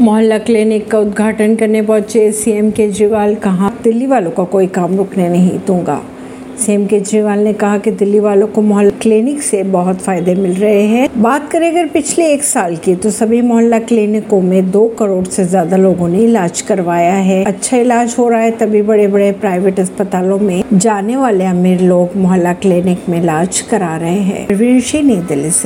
मोहल्ला क्लिनिक का उद्घाटन करने पहुँचे। सीएम केजरीवाल कहा, दिल्ली वालों का कोई काम रुकने नहीं दूँगा। सीएम केजरीवाल ने कहा कि दिल्ली वालों को मोहल्ला क्लिनिक से बहुत फ़ायदे मिल रहे हैं। बात करें अगर पिछले एक साल की तो सभी मोहल्ला क्लिनिकों में दो करोड़ से ज़्यादा लोगों ने इलाज करवाया है। अच्छा इलाज हो रहा है, तभी बड़े बड़े प्राइवेट अस्पतालों में जाने वाले अमीर लोग मोहल्ला क्लिनिक में इलाज करा रहे हैं। नई दिल्ली से।